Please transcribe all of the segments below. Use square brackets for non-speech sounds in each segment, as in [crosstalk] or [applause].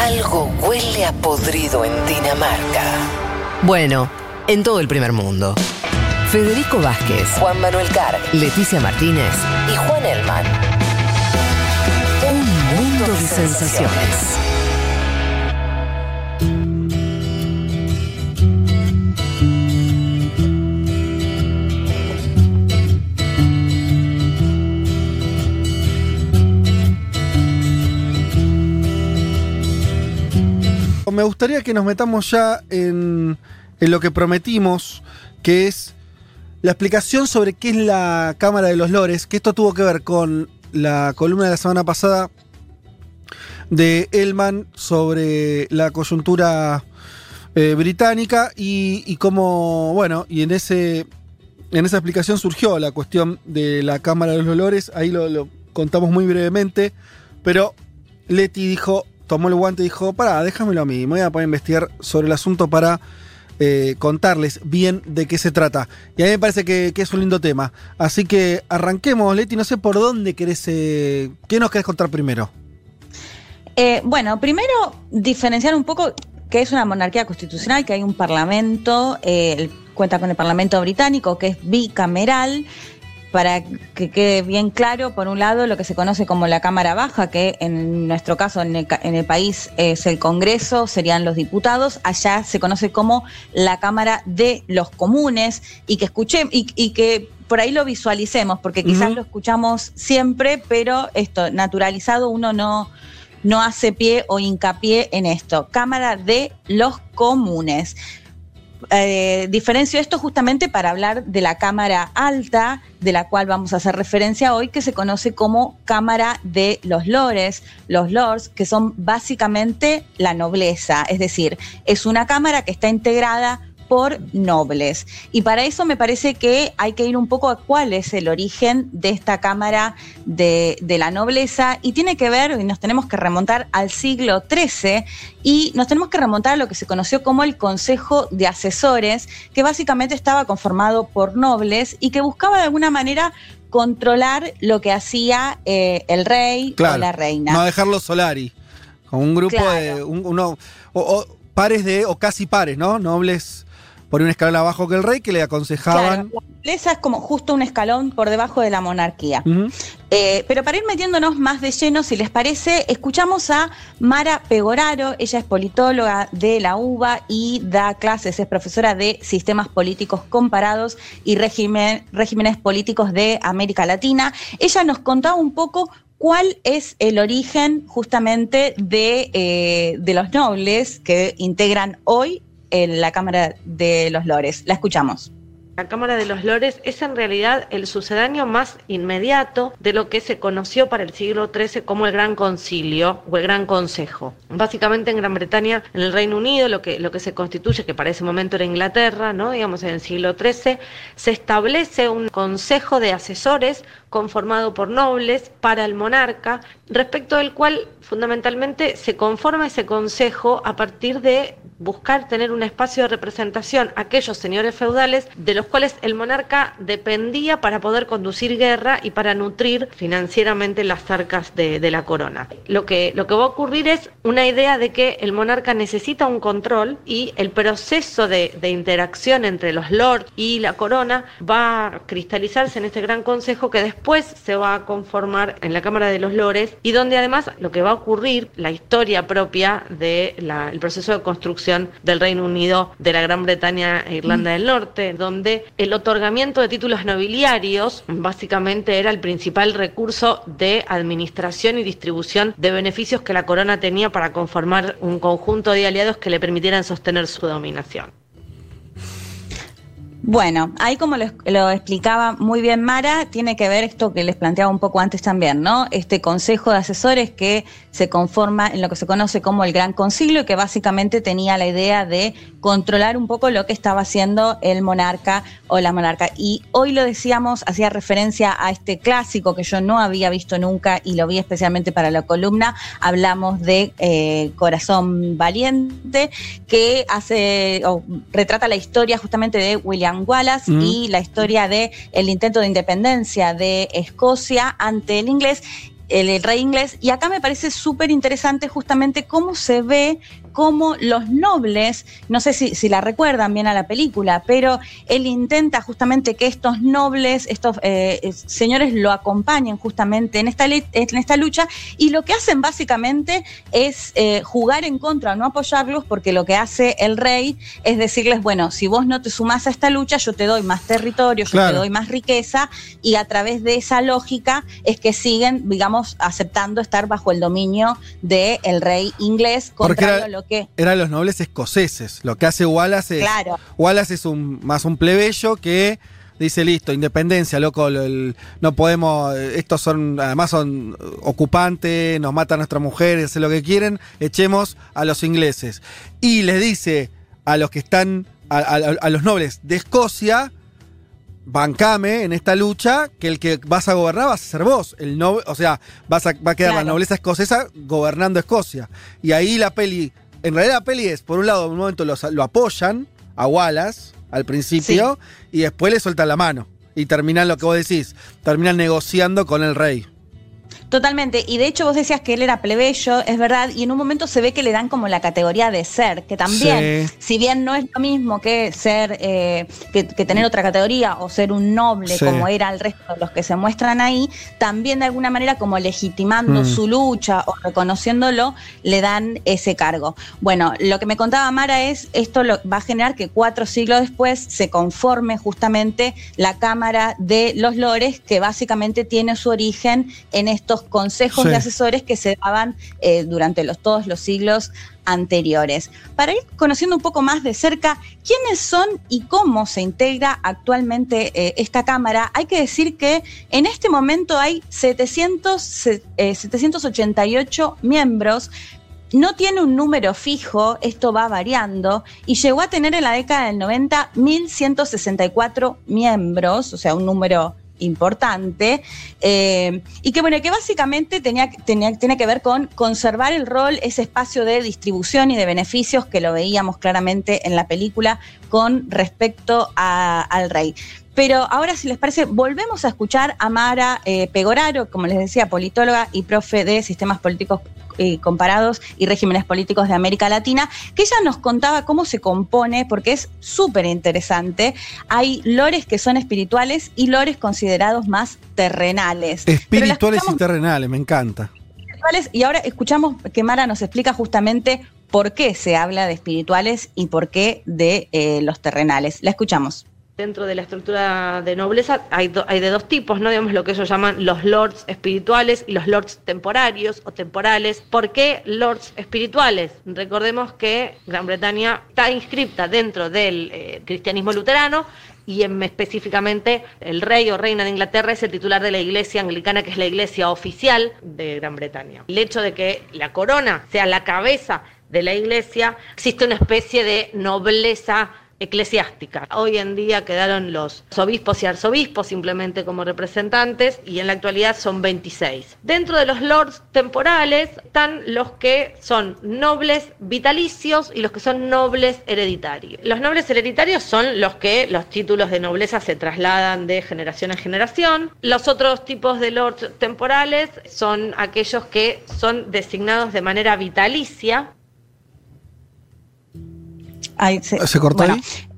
Algo huele a podrido en Dinamarca. Bueno, en todo el primer mundo. Federico Vázquez, Juan Manuel Carr Leticia Martínez, y Juan Elman. un mundo de sensaciones. Me gustaría que nos metamos ya en, lo que prometimos, que es la explicación sobre qué es la Cámara de los Lores, que esto tuvo que ver con la columna de la semana pasada de Elman sobre la coyuntura eh, británica y, cómo, bueno, y en ese en esa explicación surgió la cuestión de la Cámara de los Lores, ahí lo, lo contamos muy brevemente, pero Leti dijo, tomó el guante y dijo, pará, déjamelo a mí, me voy a poner a investigar sobre el asunto para eh, contarles bien de qué se trata. Y a mí me parece que, es un lindo tema. Así que arranquemos, Leti, no sé por dónde querés, eh, ¿qué nos querés contar primero? Eh, bueno, primero diferenciar un poco que es una monarquía constitucional, que hay un parlamento, eh, cuenta con el parlamento británico, que es bicameral, para que quede bien claro, por un lado, lo que se conoce como la Cámara Baja, que en nuestro caso en el, en el país es el Congreso, serían los diputados, allá se conoce como la Cámara de los Comunes, y que escuché, y, y que por ahí lo visualicemos, porque quizás lo escuchamos siempre, pero esto, naturalizado, uno no, no hace pie o hincapié en esto. Cámara de los Comunes. Eh, diferencio esto justamente para hablar de la Cámara Alta, de la cual vamos a hacer referencia hoy, que se conoce como Cámara de los Lores, los Lords, que son básicamente la nobleza, es decir, es una Cámara que está integrada por nobles. Y para eso me parece que hay que ir un poco a cuál es el origen de esta Cámara de, de la nobleza y tiene que ver, y nos tenemos que remontar al siglo XIII y nos tenemos que remontar a lo que se conoció como el Consejo de Asesores, que básicamente estaba conformado por nobles y que buscaba de alguna manera controlar lo que hacía eh, el rey o la reina. No dejarlo Solari. Con un grupo Claro. de. un- uno, o, o pares de. o casi pares, ¿no? Nobles por un escalón abajo que el rey que le Claro, aconsejaban. la nobleza es como justo un escalón por debajo de la monarquía. Eh, pero para ir metiéndonos más de lleno, si les parece, escuchamos a Mara Pegoraro. Ella es politóloga de la UBA y da clases, es profesora de sistemas políticos comparados y régimen- regímenes políticos de América Latina. Ella nos contaba un poco cuál es el origen justamente de, eh, de los nobles que integran hoy en la Cámara de los Lores. La escuchamos. La Cámara de los Lores es en realidad el sucedáneo más inmediato de lo que se conoció para el siglo XIII como el Gran Concilio o el Gran Consejo. Básicamente en Gran Bretaña, en el Reino Unido, lo que, lo que se constituye, que para ese momento era Inglaterra, ¿no? digamos en el siglo XIII, se establece un consejo de asesores conformado por nobles para el monarca, respecto del cual fundamentalmente se conforma ese consejo a partir de buscar tener un espacio de representación a aquellos señores feudales de los cuales el monarca dependía para poder conducir guerra y para nutrir financieramente las arcas de, la corona. Lo que, lo que va a ocurrir es una idea de que el monarca necesita un control y el proceso de, de interacción entre los lords y la corona va a cristalizarse en este gran consejo que después se va a conformar en la Cámara de los Lores y donde además lo que va a ocurrir, la historia propia del proceso de construcción del Reino Unido, de la Gran Bretaña e Irlanda del Norte, donde el otorgamiento de títulos nobiliarios básicamente era el principal recurso de administración y distribución de beneficios que la corona tenía para conformar un conjunto de aliados que le permitieran sostener su dominación. Bueno, ahí como lo, lo explicaba muy bien Mara, tiene que ver esto que les planteaba un poco antes también, ¿no? Este consejo de asesores que se conforma en lo que se conoce como el Gran Concilio, que básicamente tenía la idea de controlar un poco lo que estaba haciendo el monarca o la monarca. Y hoy lo decíamos, hacía referencia a este clásico que yo no había visto nunca y lo vi especialmente para la columna, hablamos de eh, Corazón Valiente, que hace, o retrata la historia justamente de William Wallace Mm. y la historia de el intento de independencia de Escocia ante el inglés. El, rey inglés. Y acá me parece súper interesante justamente cómo se ve cómo los nobles, no sé si, si, la recuerdan bien a la película, pero él intenta justamente que estos nobles, estos eh, señores lo acompañen justamente en esta, en esta lucha y lo que hacen básicamente es eh, jugar en contra, no apoyarlos, porque lo que hace el rey es decirles, bueno, si vos no te sumás a esta lucha, yo te doy más territorio, yo Claro. te doy más riqueza y a través de esa lógica es que siguen, digamos, aceptando estar bajo el dominio del rey inglés, Porque contrario que... Eran los nobles escoceses. Lo que hace Wallace es. Claro. Wallace es un, más un plebeyo que dice, listo, independencia, loco, el- el- no podemos, estos son, además son ocupantes, nos matan a nuestras mujeres, hacen lo que quieren, echemos a los ingleses. Y les dice a los que están, a, a- a los nobles de Escocia, bancame en esta lucha, que el que vas a gobernar vas a ser vos, el noble, o sea, vas a, va a quedar la nobleza escocesa gobernando Escocia. Y ahí la peli, en realidad la peli es, por un lado, en un momento los- lo apoyan a Wallace al principio y después le sueltan la mano. Y terminan lo que vos decís, terminan negociando con el rey. Totalmente, y de hecho vos decías que él era plebeyo, es verdad, y en un momento se ve que le dan como la categoría de ser, que también, Sí. si bien no es lo mismo que ser, eh, que, que tener otra categoría o ser un noble Sí. como era el resto de los que se muestran ahí, también de alguna manera como legitimando Mm. su lucha o reconociéndolo, le dan ese cargo. Bueno, lo que me contaba Mara es, esto lo, va a generar que cuatro siglos después se conforme justamente la Cámara de los Lores, que básicamente tiene su origen en estos consejos Sí. de asesores que se daban eh, durante los, todos los siglos anteriores. Para ir conociendo un poco más de cerca quiénes son y cómo se integra actualmente eh, esta Cámara, hay que decir que en este momento hay 700, se- eh, 788 miembros, no tiene un número fijo, esto va variando, y llegó a tener en la década del 90 1.164 miembros, o sea, un número importante, eh, y que bueno, que básicamente tenía, tenía, tiene que ver con conservar el rol, ese espacio de distribución y de beneficios que lo veíamos claramente en la película con respecto al rey. Pero ahora, si les parece, volvemos a escuchar a Mara eh, Pegoraro, como les decía, politóloga y profe de sistemas políticos eh, comparados y regímenes políticos de América Latina, que ella nos contaba cómo se compone, porque es súper interesante. Hay lores que son espirituales y lores considerados más terrenales. Espirituales y terrenales, me encanta. espirituales y ahora escuchamos que Mara nos explica justamente por qué se habla de espirituales y por qué de eh, los terrenales. La escuchamos. Dentro de la estructura de nobleza hay, hay de dos tipos, ¿no? Digamos lo que ellos llaman los lords espirituales y los lords temporarios o temporales. ¿Por qué lords espirituales? Recordemos que Gran Bretaña está inscripta dentro del eh, cristianismo luterano y en- específicamente el rey o reina de Inglaterra es el titular de la iglesia anglicana, que es la iglesia oficial de Gran Bretaña. El hecho de que la corona sea la cabeza de la iglesia, existe una especie de nobleza eclesiástica. Hoy en día quedaron los obispos y arzobispos simplemente como representantes y en la actualidad son 26. Dentro de los lords temporales están los que son nobles vitalicios y los que son nobles hereditarios. Los nobles hereditarios son los que los títulos de nobleza se trasladan de generación en generación. Los otros tipos de lords temporales son aquellos que son designados de manera vitalicia Ahí ¿Se cortó bueno, ahí?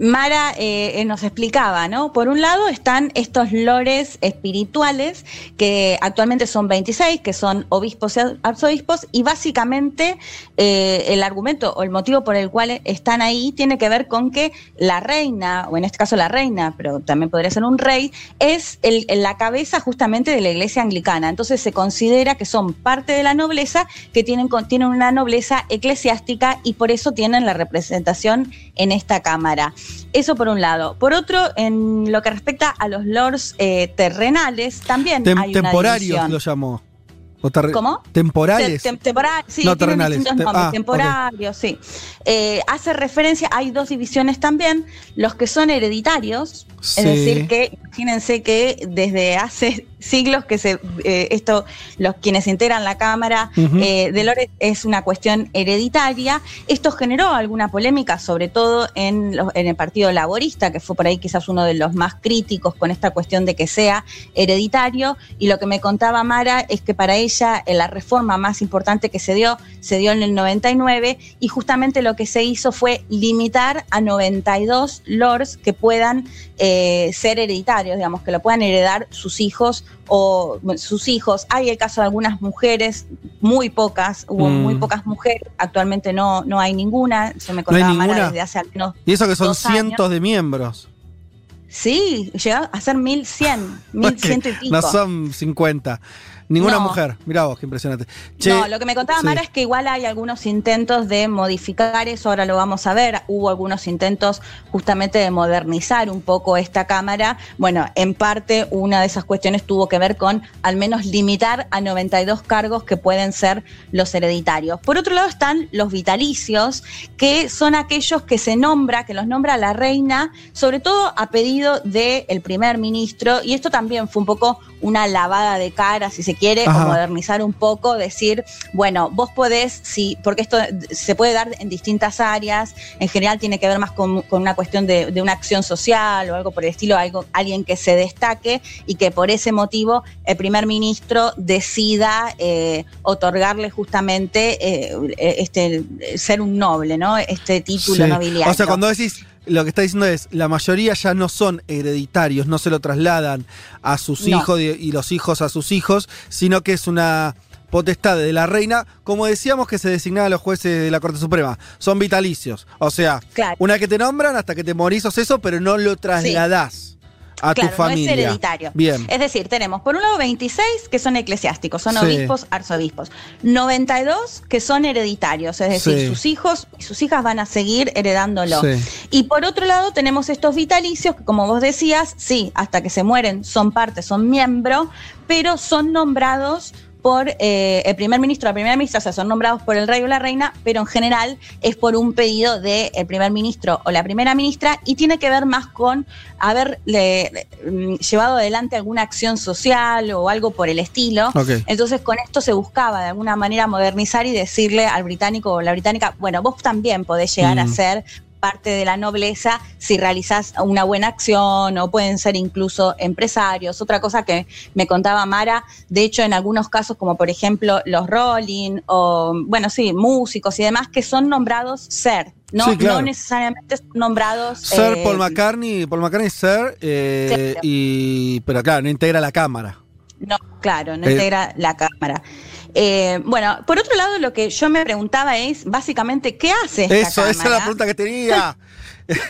Mara eh, eh, nos explicaba, ¿no? Por un lado están estos lores espirituales, que actualmente son 26, que son obispos y arzobispos, y básicamente eh, el argumento o el motivo por el cual están ahí tiene que ver con que la reina, o en este caso la reina, pero también podría ser un rey, es el- la cabeza justamente de la iglesia anglicana. Entonces se considera que son parte de la nobleza, que tienen, tienen una nobleza eclesiástica y por eso tienen la representación en esta Cámara. Eso por un lado. Por otro, en lo que respecta a los lords eh, terrenales, también Tem- hay una temporarios división. lo llamó. ¿Cómo? Temporales. Tem- temporal- sí, No, terrenales. distintos Te- nombres, ah, temporarios, sí. Eh, hace referencia, hay dos divisiones también, los que son hereditarios, Sí. es decir, que imagínense que desde hace siglos que se eh, esto los quienes integran la cámara eh, de Lores es una cuestión hereditaria. Esto generó alguna polémica, sobre todo en, los- en el Partido Laborista, que fue por ahí quizás uno de los más críticos con esta cuestión de que sea hereditario. Y lo que me contaba Mara es que para ella eh, la reforma más importante que se dio se dio en el 99 y justamente lo que se hizo fue limitar a 92 lords que puedan eh, ser hereditarios, digamos, que lo puedan heredar sus hijos o sus hijos. Hay el caso de algunas mujeres, muy pocas, hubo Mm. muy pocas mujeres, actualmente no, no hay ninguna, se me ¿No contaba Mara ninguna? desde hace al menos. Y eso que son años. cientos de miembros. Sí, llegó a ser 1100, 1100 [laughs] y pico. No son 50. Ninguna No. mujer. Mirá vos, qué impresionante. Che, no, lo que me contaba sí. Mara es que igual hay algunos intentos de modificar eso, ahora lo vamos a ver. Hubo algunos intentos justamente de modernizar un poco esta Cámara. Bueno, en parte una de esas cuestiones tuvo que ver con al menos limitar a 92 cargos que pueden ser los hereditarios. Por otro lado están los vitalicios, que son aquellos que se nombra, que los nombra la reina, sobre todo a pedido del primer ministro, y esto también fue un poco una lavada de cara, si se quiere, Ajá. o modernizar un poco, decir, bueno, vos podés, sí, porque esto se puede dar en distintas áreas, en general tiene que ver más con, con una cuestión de, de una acción social o algo por el estilo, algo, alguien que se destaque y que por ese motivo el primer ministro decida eh, otorgarle justamente eh, este ser un noble, ¿no? Este título Sí. nobiliario. O sea, cuando decís, lo que está diciendo es, la mayoría ya no son hereditarios, no se lo trasladan a sus No. hijos y, los hijos a sus hijos, sino que es una potestad de la reina, como decíamos que se designaban los jueces de la Corte Suprema, son vitalicios. O sea, Claro. una que te nombran hasta que te morís sos eso, pero no lo trasladás a Claro, tu familia. no es hereditario. Bien. Es decir, tenemos por un lado 26 que son eclesiásticos, son Sí. obispos, arzobispos. 92 que son hereditarios, es decir, Sí. sus hijos y sus hijas van a seguir heredándolo. Sí. Y por otro lado tenemos estos vitalicios que como vos decías, sí, hasta que se mueren son parte, son miembro, pero son nombrados por eh, el primer ministro, la primera ministra, o sea, son nombrados por el rey o la reina, pero en general es por un pedido del primer ministro o la primera ministra y tiene que ver más con haber le- mm, llevado adelante alguna acción social o algo por el estilo. Entonces con esto se buscaba de alguna manera modernizar y decirle al británico o la británica, bueno, vos también podés llegar a Mm. ser parte de la nobleza si realizás una buena acción o pueden ser incluso empresarios. Otra cosa que me contaba Mara, de hecho en algunos casos como por ejemplo los Rolling o bueno, sí, músicos y demás que son nombrados ser, no, Sí, claro. no necesariamente son nombrados Sir eh, Paul McCartney, Paul McCartney Sir, eh, Claro. y, pero claro, no integra la cámara. No, claro, no Eh. integra la cámara. Eh, bueno, por otro lado, lo que yo me preguntaba es básicamente qué hace esta Eso, cámara. esa es la pregunta que tenía. [laughs]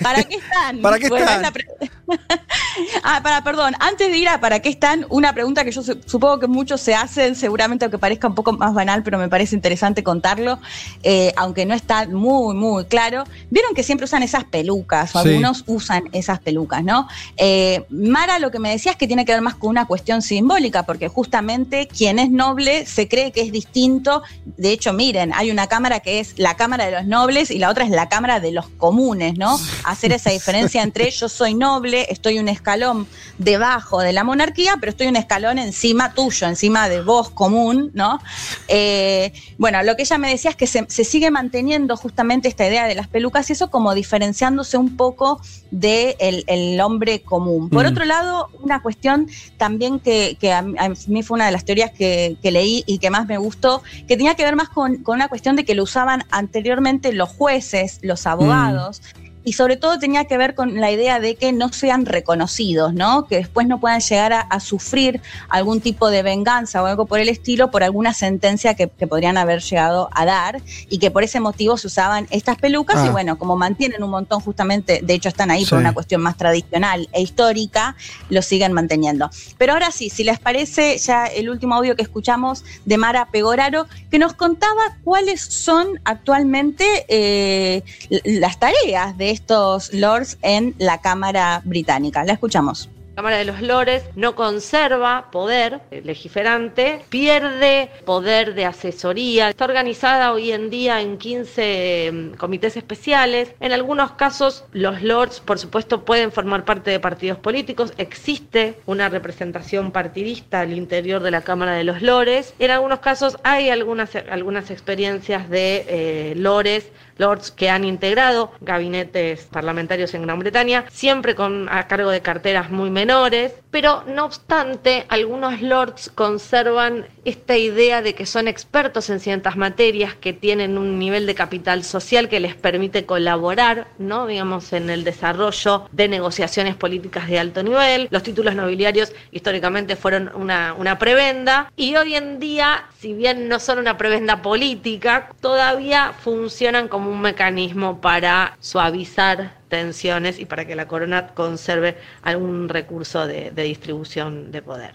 ¿Para qué están? ¿Para qué Bueno, están? es [laughs] ah, para, perdón, antes de ir a para qué están, una pregunta que yo su- supongo que muchos se hacen, seguramente aunque parezca un poco más banal, pero me parece interesante contarlo, eh, aunque no está muy, muy claro. Vieron que siempre usan esas pelucas, o Sí. algunos usan esas pelucas, ¿no? Eh, Mara lo que me decía es que tiene que ver más con una cuestión simbólica, porque justamente quien es noble se cree que es distinto. De hecho, miren, hay una cámara que es la Cámara de los Nobles y la otra es la Cámara de los Comunes, ¿no? Hacer esa diferencia entre yo soy noble, estoy un escalón debajo de la monarquía, pero estoy un escalón encima tuyo, encima de vos común, ¿no? Eh, bueno, lo que ella me decía es que se, se sigue manteniendo justamente esta idea de las pelucas y eso como diferenciándose un poco del de el hombre común. Por Mm. otro lado, una cuestión también que, que a, mí- a mí fue una de las teorías que, que leí y que más me gustó, que tenía que ver más con, con una cuestión de que lo usaban anteriormente los jueces, los abogados. Y sobre todo tenía que ver con la idea de que no sean reconocidos, ¿no? Que después no puedan llegar a, a sufrir algún tipo de venganza o algo por el estilo por alguna sentencia que, que podrían haber llegado a dar y que por ese motivo se usaban estas pelucas Ah. y bueno, como mantienen un montón justamente, de hecho están ahí Sí. por una cuestión más tradicional e histórica, lo siguen manteniendo. Pero ahora sí, si les parece, ya el último audio que escuchamos de Mara Pegoraro, que nos contaba cuáles son actualmente eh, las tareas de estos lords en la Cámara Británica. La escuchamos. Cámara de los Lores no conserva poder legiferante, pierde poder de asesoría. Está organizada hoy en día en 15 mm, comités especiales. En algunos casos, los lords, por supuesto, pueden formar parte de partidos políticos. Existe una representación partidista al interior de la Cámara de los Lores. En algunos casos hay algunas, algunas experiencias de eh, lores lords que han integrado gabinetes parlamentarios en Gran Bretaña, siempre con a cargo de carteras muy menores, pero no obstante, algunos lords conservan esta idea de que son expertos en ciertas materias, que tienen un nivel de capital social que les permite colaborar, ¿no? digamos, en el desarrollo de negociaciones políticas de alto nivel. Los títulos nobiliarios históricamente fueron una, una prebenda y hoy en día, si bien no son una prebenda política, todavía funcionan como un mecanismo para suavizar tensiones y para que la corona conserve algún recurso de, de distribución de poder.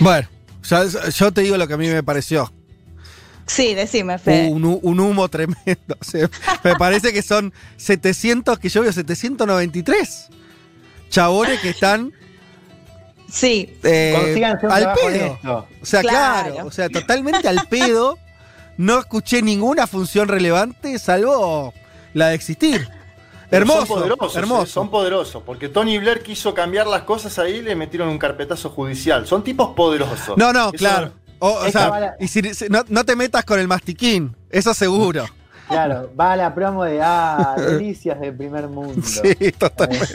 Bueno, ya- yo te digo lo que a mí me pareció. Sí, decime, Fe. Un, hu- un humo tremendo. [laughs] O sea, me parece que son 700, que yo veo 793 chabones que están Sí, eh, al pedo. O sea, claro. Claro. o sea, totalmente al pedo. No escuché ninguna función relevante salvo la de existir. [laughs] Hermoso, Son poderosos, hermoso. eh, son poderosos. Porque Tony Blair quiso cambiar las cosas ahí y le metieron un carpetazo judicial. Son tipos poderosos. No, no, Eso claro. O, sea, y si- si- no, no te metas con el mastiquín, eso seguro. Claro, va a la promo de ah, delicias del primer mundo. [laughs] Sí, totalmente.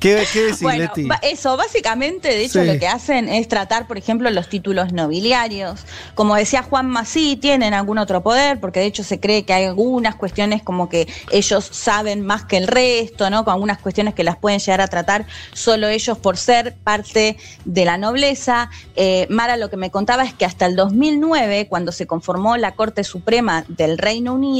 ¿Qué, qué decís, Bueno, Leti? eso, básicamente, de hecho, Sí. lo que hacen es tratar, por ejemplo, los títulos nobiliarios. Como decía Juan Masí, tienen algún otro poder, porque de hecho se cree que hay algunas cuestiones como que ellos saben más que el resto, ¿no? Con algunas cuestiones que las pueden llegar a tratar solo ellos por ser parte de la nobleza. Eh, Mara lo que me contaba es que hasta el 2009, cuando se conformó la Corte Suprema del Reino Unido,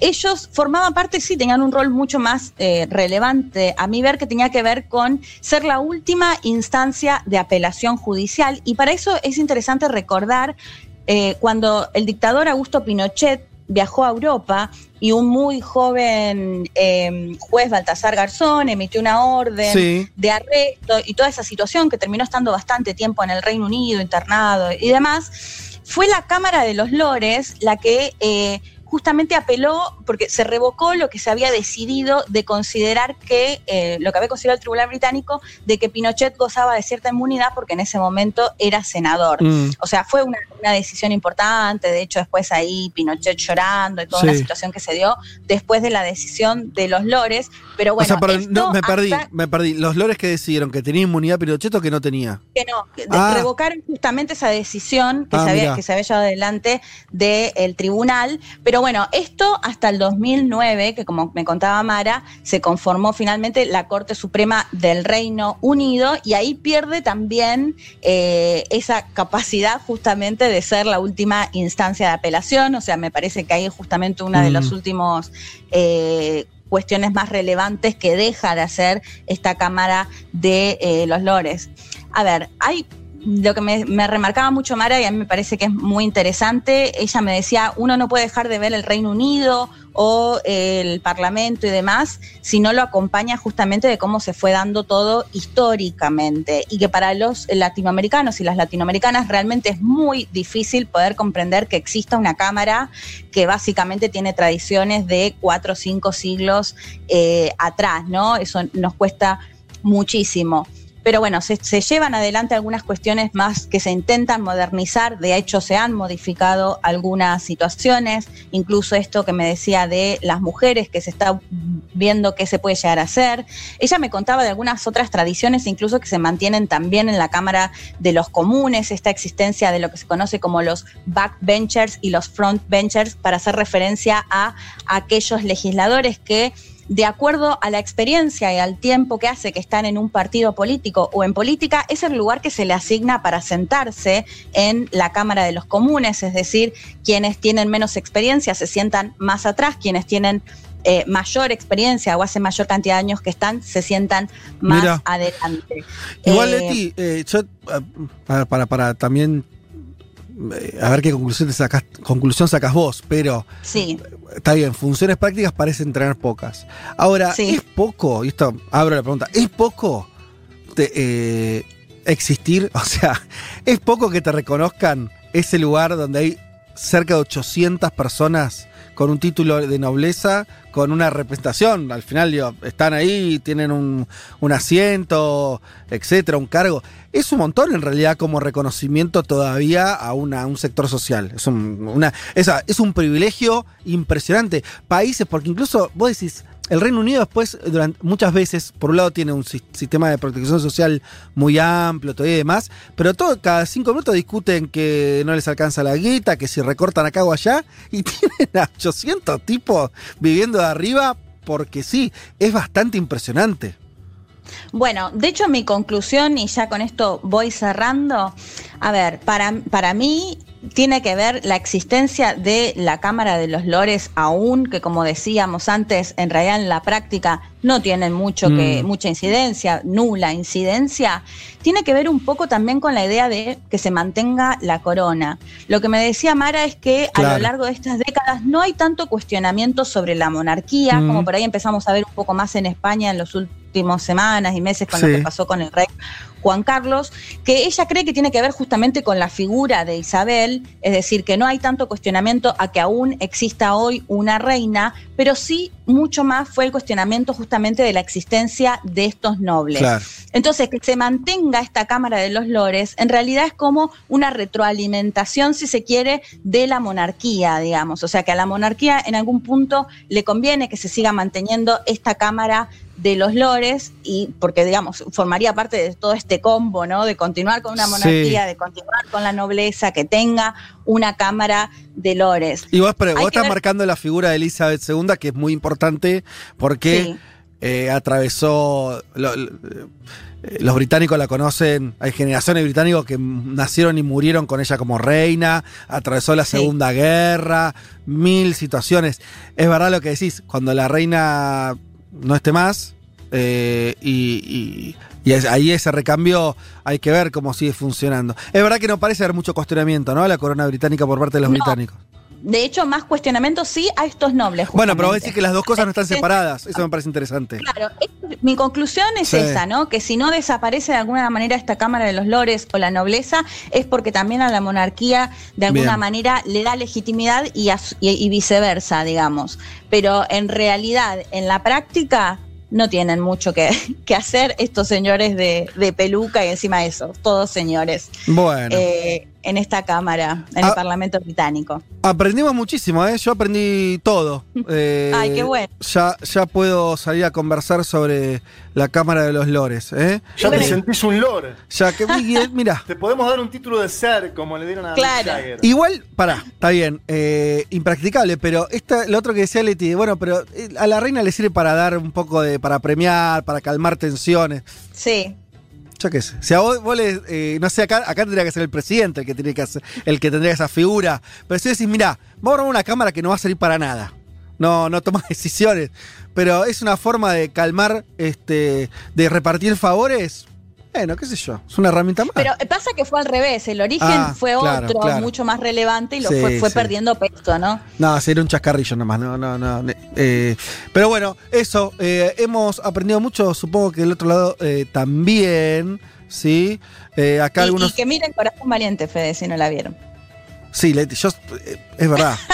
ellos formaban parte, sí, tenían un rol mucho más eh, relevante, a mi ver, que tenía que ver con ser la última instancia de apelación judicial. Y para eso es interesante recordar eh, cuando el dictador Augusto Pinochet viajó a Europa y un muy joven eh, juez, Baltasar Garzón, emitió una orden Sí. de arresto y toda esa situación que terminó estando bastante tiempo en el Reino Unido, internado y demás, fue la Cámara de los Lores la que eh, justamente apeló, porque se revocó lo que se había decidido de considerar que, eh, lo que había considerado el Tribunal Británico, de que Pinochet gozaba de cierta inmunidad porque en ese momento era senador. Mm, O sea, fue una, una decisión importante, de hecho después ahí Pinochet llorando y toda una Sí. situación que se dio después de la decisión de los Lores, pero bueno, o sea, pero esto no, me perdí, me perdí. Los lores que decidieron que tenía inmunidad Pinochet o que no tenía. que no, Ah. revocaron justamente esa decisión que, Ah, se había, que se había llevado adelante del tribunal. Pero bueno, esto hasta el 2009, que como me contaba Mara, se conformó finalmente la Corte Suprema del Reino Unido y ahí pierde también eh, esa capacidad justamente de ser la última instancia de apelación. O sea, me parece que ahí es justamente una de Mm. los últimos... eh, cuestiones más relevantes que deja de hacer esta Cámara de eh, los Lores. A ver, hay lo que me, remarcaba mucho Mara y a mí me parece que es muy interesante. Ella me decía, uno no puede dejar de ver el Reino Unido o el Parlamento y demás si no lo acompaña justamente de cómo se fue dando todo históricamente y que para los latinoamericanos y las latinoamericanas realmente es muy difícil poder comprender que exista una cámara que básicamente tiene tradiciones de cuatro o cinco siglos eh, atrás, ¿no? Eso nos cuesta muchísimo. Pero bueno, se, llevan adelante algunas cuestiones más que se intentan modernizar, de hecho se han modificado algunas situaciones, incluso esto que me decía de las mujeres, que se está viendo qué se puede llegar a hacer. Ella me contaba de algunas otras tradiciones, incluso que se mantienen también en la Cámara de los Comunes, esta existencia de lo que se conoce como los backbenchers y los frontbenchers, para hacer referencia a aquellos legisladores que de acuerdo a la experiencia y al tiempo que hace que están en un partido político o en política, es el lugar que se le asigna para sentarse en la Cámara de los Comunes, es decir, quienes tienen menos experiencia se sientan más atrás, quienes tienen eh, mayor experiencia o hace mayor cantidad de años que están, se sientan más Mira. adelante. Igual, Eh, Leti, eh, yo, para, para, para también. A ver qué conclusión, te sacas, conclusión sacas vos, pero Sí, está bien, funciones prácticas parecen tener pocas. Ahora, Sí. ¿es poco? Y esto abro la pregunta, ¿es poco te- eh, existir. [laughs] O sea, es poco que te reconozcan ese lugar donde hay cerca de 800 personas con un título de nobleza, con una representación. Al final, digo, están ahí, tienen un, un asiento, etcétera, un cargo. Es un montón en realidad como reconocimiento todavía a, una- un sector social. Es un, una, esa- es un privilegio impresionante. Países, porque incluso vos decís, el Reino Unido después, durante, muchas veces, por un lado tiene un sis- sistema de protección social muy amplio todavía y demás, pero todo, cada cinco minutos discuten que no les alcanza la guita, que si recortan acá o allá, y [laughs] tienen a 800 tipos viviendo de arriba porque sí, es bastante impresionante. Bueno, de hecho mi conclusión, y ya con esto voy cerrando, a ver, para, para mí tiene que ver la existencia de la Cámara de los Lores aún, que como decíamos antes, en realidad en la práctica no tienen mucho que, Mm. mucha incidencia, nula incidencia, tiene que ver un poco también con la idea de que se mantenga la corona. Lo que me decía Mara es que a lo largo de estas décadas no hay tanto cuestionamiento sobre la monarquía, Mm. como por ahí empezamos a ver un poco más en España en los últimos semanas y meses con Sí. lo que pasó con el rey Juan Carlos, que ella cree que tiene que ver justamente con la figura de Isabel, es decir, que no hay tanto cuestionamiento a que aún exista hoy una reina, pero sí mucho más fue el cuestionamiento justamente de la existencia de estos nobles. Claro. Entonces, que se mantenga esta Cámara de los Lores, en realidad es como una retroalimentación, si se quiere, de la monarquía, digamos. O sea, que a la monarquía en algún punto le conviene que se siga manteniendo esta Cámara de los Lores, y porque, digamos, formaría parte de todo este combo, ¿no? De continuar con una Sí. monarquía, de continuar con la nobleza, que tenga una Cámara de Lores. Y vos, pero estás ver- marcando la figura de Elizabeth II, que es muy importante porque Sí. eh, atravesó. lo- lo- eh, los británicos la conocen, hay generaciones de británicos que nacieron y murieron con ella como reina, atravesó la Sí. Segunda Guerra, mil situaciones. Es verdad lo que decís, cuando la reina no esté más, eh, y, y- y ahí ese recambio hay que ver cómo sigue funcionando. Es verdad que no parece haber mucho cuestionamiento, ¿no? a La corona británica por parte de los No. británicos. De hecho, más cuestionamiento sí a estos nobles. Bueno, pero vos justamente. decís que las dos cosas no están [laughs] separadas. Eso me parece interesante. Claro, es- mi conclusión es Sí. esa, ¿no? Que si no desaparece de alguna manera esta Cámara de los Lores o la nobleza, es porque también a la monarquía de alguna Bien. manera le da legitimidad y, a su- y- y viceversa, digamos. Pero en realidad, en la práctica, no tienen mucho que, [laughs] que hacer estos señores de, de peluca y encima de eso, todos señores, Bueno, eh, en esta Cámara, en Ah. el Parlamento británico. aprendimos muchísimo, ¿eh? Yo aprendí todo. Eh, [laughs] Ay, qué bueno. Ya, ya puedo salir a conversar sobre la Cámara de los Lores, ¿eh? Ya te Eh, sentís un lord. Ya que, [laughs] mira. Te podemos dar un título de ser, como le dieron a Claro. Igual, pará, está bien, eh, impracticable, pero esta, lo otro que decía Leti, bueno, pero eh, a la reina le sirve para dar un poco de, para premiar, para calmar tensiones. Sí, Yo qué sé. Si a vos, vos le, eh, no sé, acá, acá tendría que ser el presidente el que tiene que hacer, el que tendría esa figura. Pero si decís, mira, vamos a una cámara que no va a servir para nada. No, no toma [laughs] decisiones. Pero es una forma de calmar, este, de repartir favores. Bueno, qué sé yo. Es una herramienta más. Pero pasa que fue al revés, el origen Ah, fue claro, otro, claro. mucho más relevante y lo Sí, fue, fue sí. perdiendo peso, ¿no? No, sería un chascarrillo nomás, no, no, no. eh, pero bueno, eso, eh, hemos aprendido mucho, supongo que del otro lado eh, también, ¿sí? Eh, acá Y, algunos... y que miren Corazón Valiente, Fede, si no la vieron. Sí, Leti, yo... eh, es verdad. [laughs]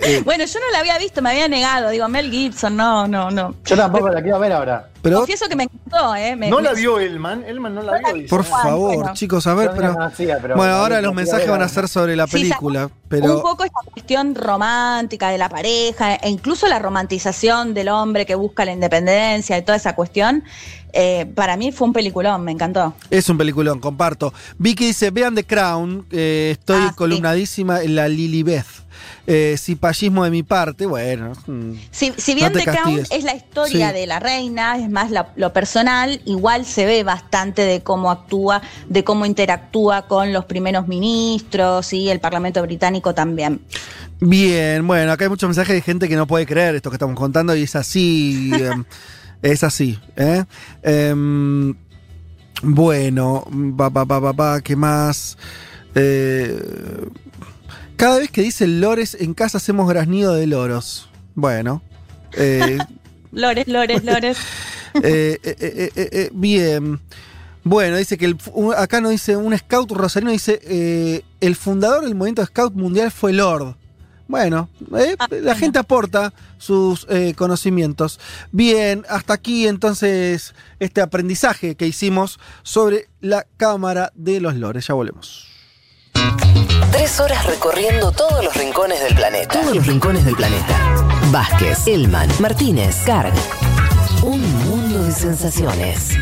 Eh, Bueno, yo no la había visto, me había negado. Digo, Mel Gibson, no, no, no. Yo tampoco la quiero ver ahora. pero, Confieso que me encantó, ¿eh? Me- ¿No me- la vio Elman? Elman no la No la vio. por Juan, favor, bueno. chicos, a ver, pero... conocía, pero Bueno, ahora los ver mensajes van a ser sobre la Sí, película, Un pero... poco esta cuestión romántica de la pareja, e incluso la romantización del hombre que busca la independencia y toda esa cuestión, eh, para mí fue un peliculón, me encantó. Es un peliculón, comparto. Vicky dice, vean The Crown, eh, estoy Ah, sí. columnadísima en la Lilibeth. Eh, cipallismo de mi parte, bueno. Si, si bien No The Crown es la historia Sí. de la reina, es más la- lo personal, igual se ve bastante de cómo actúa, de cómo interactúa con los primeros ministros y el Parlamento británico también. Bien, bueno, acá hay muchos mensajes de gente que no puede creer esto que estamos contando y es así. [laughs] es así. ¿eh? Em, bueno, va, va, va, va, ¿qué más? Eh, cada vez que dice lores, en casa hacemos graznido de loros. Bueno. eh, [laughs] Lores, Lores, Lores. [laughs] Eh, eh, eh, eh, eh, bien. Bueno, dice que el, acá nos dice un scout rosarino, dice eh, el fundador del movimiento scout mundial fue Lord. Bueno, eh, Ah, la gente aporta sus eh, conocimientos. Bien, hasta aquí entonces este aprendizaje que hicimos sobre la cámara de los lores. Ya volvemos. Tres horas recorriendo todos los rincones del planeta. Todos los rincones del planeta. Vázquez, Elman, Martínez, Carg. Un mundo de sensaciones.